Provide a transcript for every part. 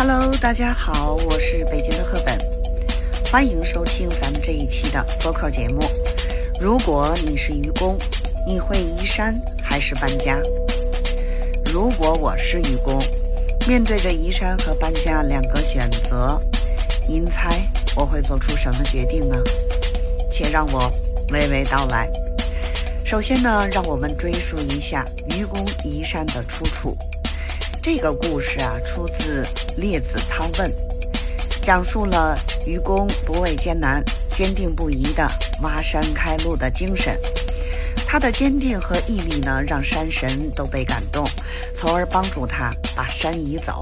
Hello，大家好，我是北京的赫本，欢迎收听咱们这一期的播客节目。如果你是愚公，你会移山还是搬家？如果我是愚公，面对着移山和搬家两个选择，您猜我会做出什么决定呢？且让我娓娓道来。首先呢，让我们追溯一下愚公移山的出处。这个故事啊，出自《列子汤问》，讲述了愚公不畏艰难、坚定不移的挖山开路的精神。他的坚定和毅力呢，让山神都被感动，从而帮助他把山移走。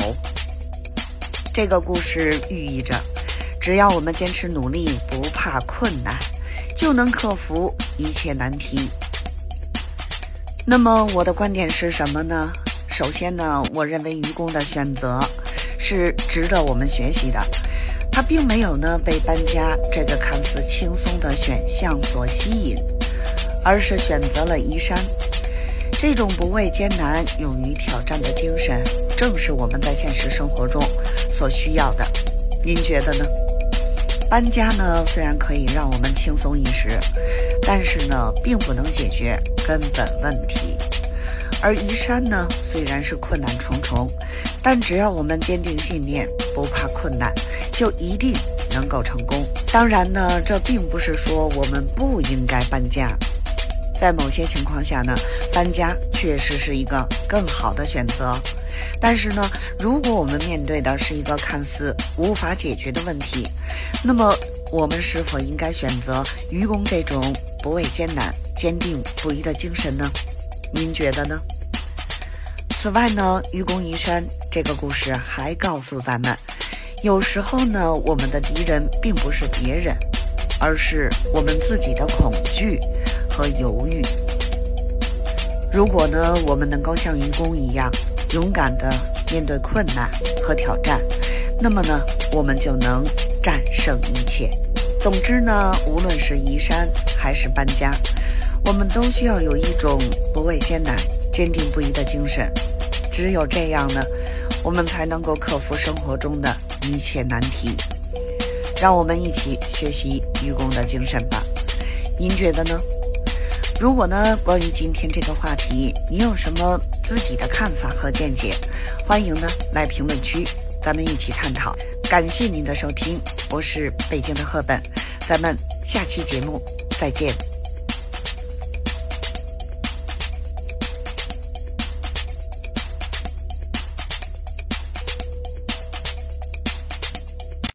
这个故事寓意着，只要我们坚持努力，不怕困难，就能克服一切难题。那么我的观点是什么呢？首先呢，我认为愚公的选择是值得我们学习的。他并没有呢被搬家这个看似轻松的选项所吸引，而是选择了移山。这种不畏艰难、勇于挑战的精神，正是我们在现实生活中所需要的。您觉得呢？搬家呢，虽然可以让我们轻松一时，但是呢，并不能解决根本问题。而移山呢，虽然是困难重重，但只要我们坚定信念，不怕困难，就一定能够成功。当然呢，这并不是说我们不应该搬家，在某些情况下呢，搬家确实是一个更好的选择。但是呢，如果我们面对的是一个看似无法解决的问题，那么我们是否应该选择愚公这种不畏艰难、坚定不移的精神呢？您觉得呢？此外呢，愚公移山这个故事还告诉咱们，有时候呢，我们的敌人并不是别人，而是我们自己的恐惧和犹豫。如果呢，我们能够像愚公一样，勇敢地面对困难和挑战，那么呢，我们就能战胜一切。总之呢，无论是移山还是搬家，我们都需要有一种不畏艰难、坚定不移的精神。只有这样呢，我们才能够克服生活中的一切难题。让我们一起学习愚公的精神吧。您觉得呢？如果呢，关于今天这个话题，你有什么自己的看法和见解？欢迎呢来评论区，咱们一起探讨。感谢您的收听，我是北京的赫本，咱们下期节目再见。